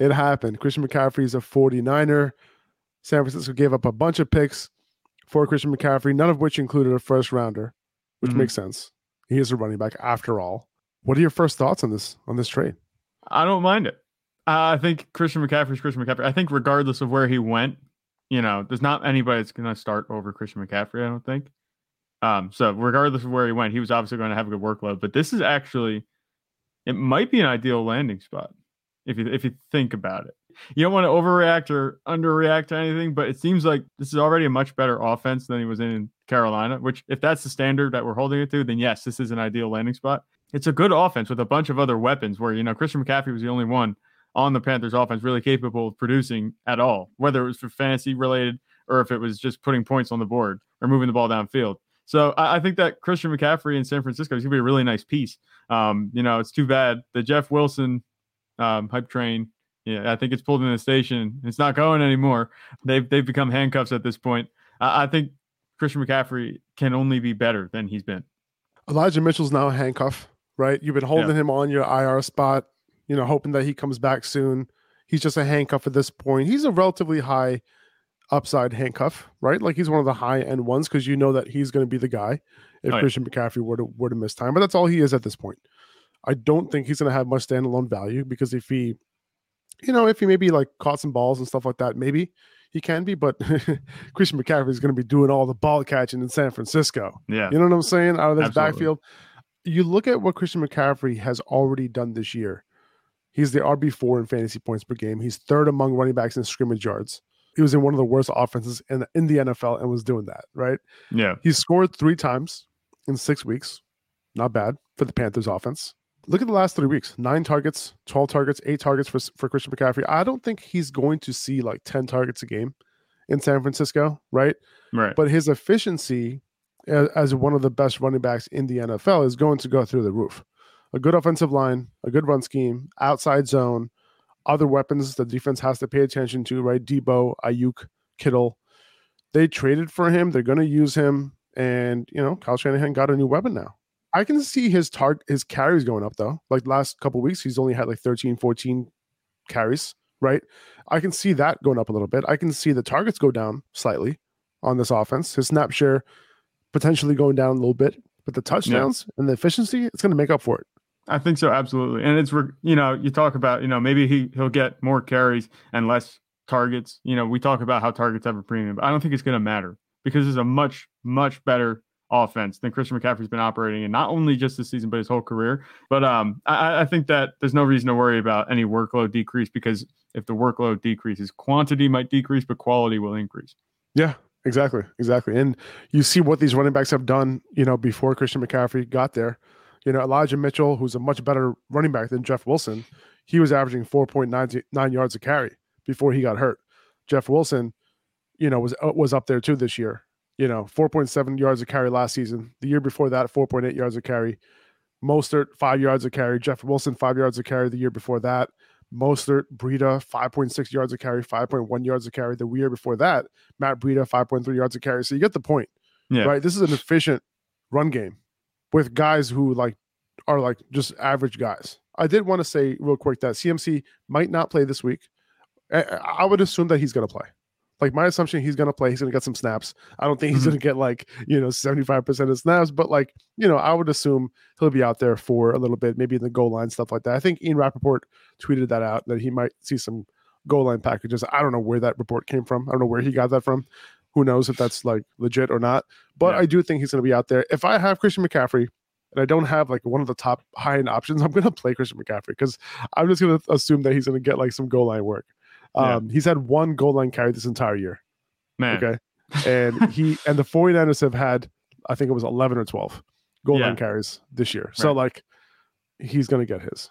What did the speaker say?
It happened. Christian McCaffrey is a 49er. San Francisco gave up a bunch of picks for Christian McCaffrey, none of which included a first rounder, which Mhm. makes sense. He is a running back after all. What are your first thoughts on this on this trade? I don't mind it. Uh, I think Christian McCaffrey's Christian McCaffrey. I think regardless of where he went, you know, there's not anybody that's going to start over Christian McCaffrey. I don't think. Um, so regardless of where he went, he was obviously going to have a good workload. But this is actually, it might be an ideal landing spot if you if you think about it. You don't want to overreact or underreact to anything, but it seems like this is already a much better offense than he was in Carolina. Which, if that's the standard that we're holding it to, then yes, this is an ideal landing spot. It's a good offense with a bunch of other weapons. Where you know Christian McCaffrey was the only one on the Panthers offense really capable of producing at all, whether it was for fantasy related or if it was just putting points on the board or moving the ball downfield. So I, think that Christian McCaffrey in San Francisco is gonna be a really nice piece. Um, you know, it's too bad the Jeff Wilson um, hype train. Yeah, I think it's pulled in the station. It's not going anymore. They've they've become handcuffs at this point. I, I think Christian McCaffrey can only be better than he's been. Elijah Mitchell's now a handcuff, right? You've been holding him on your IR spot, you know, hoping that he comes back soon. He's just a handcuff at this point. He's a relatively high upside handcuff, right? Like he's one of the high end ones because you know that he's going to be the guy if Oh, yeah. Christian McCaffrey were to were to miss time. But that's all he is at this point. I don't think he's going to have much standalone value because if he, you know, if he maybe like caught some balls and stuff like that, maybe he can be. But Christian McCaffrey is going to be doing all the ball catching in San Francisco. Yeah, You know what I'm saying? Out of this Absolutely. backfield. You look at what Christian McCaffrey has already done this year. He's the RB4 in fantasy points per game. He's third among running backs in scrimmage yards. He was in one of the worst offenses in, in the NFL and was doing that, right? yeah. he scored three times in six weeks. Not bad for the Panthers offense. Look at the last three weeks nine targets, 12 targets, eight targets for, for Christian McCaffrey. I don't think he's going to see like 10 targets a game in San Francisco, right? Right. but his efficiency as, as one of the best running backs in the NFL is going to go through the roof. A good offensive line, a good run scheme, outside zone, other weapons the defense has to pay attention to, right? Deebo, Aiyuk, Kittle. They traded for him. They're going to use him. And, you know, Kyle Shanahan got a new weapon now. I can see his target, his carries going up though. Like last couple weeks, he's only had like 13, 14 carries, right? I can see that going up a little bit. I can see the targets go down slightly on this offense. His snap share potentially going down a little bit, but the touchdowns and the efficiency, it's going to make up for it. I think so, absolutely. And it's you know, you talk about you know maybe he he'll get more carries and less targets. You know, we talk about how targets have a premium, but I don't think it's going to matter because it's a much much better offense than Christian McCaffrey's been operating in, not only just this season but his whole career. But um, I, I think that there's no reason to worry about any workload decrease because if the workload decreases, quantity might decrease, but quality will increase. Yeah, exactly, exactly. And you see what these running backs have done, you know, before Christian McCaffrey got there. You know, Elijah Mitchell, who's a much better running back than Jeff Wilson, he was averaging 4.99 yards a carry before he got hurt. Jeff Wilson, you know, was uh, was up there too this year. You know, 4.7 yards a carry last season. The year before that, 4.8 yards a carry. Mostert, five yards a carry. Jeff Wilson, five yards a carry the year before that. Mostert, Breida, 5.6 yards a carry, 5.1 yards a carry. The year before that, Matt Breida, 5.3 yards a carry. So you get the point, Yeah, right? This is an efficient run game with guys who like are like just average guys. I did want to say real quick that CMC might not play this week. I, I would assume that he's going to play. Like my assumption, he's going to play. He's going to get some snaps. I don't think he's Mhm. going to get like you know seventy five percent of snaps, but like you know, I would assume he'll be out there for a little bit, maybe in the goal line stuff like that. I think Ian Rapoport tweeted that out that he might see some goal line packages. I don't know where that report came from. I don't know where he got that from. Who knows if that's like legit or not? But Yeah. I do think he's going to be out there. If I have Christian McCaffrey and I don't have like one of the top high end options, I'm going to play Christian McCaffrey because I'm just going to assume that he's going to get like some goal line work. Yeah. Um, He's had one goal line carry this entire year. man. Okay. And he and the 49ers have had, I think it was 11 or 12 goal Yeah. line carries this year. So like he's going to get his.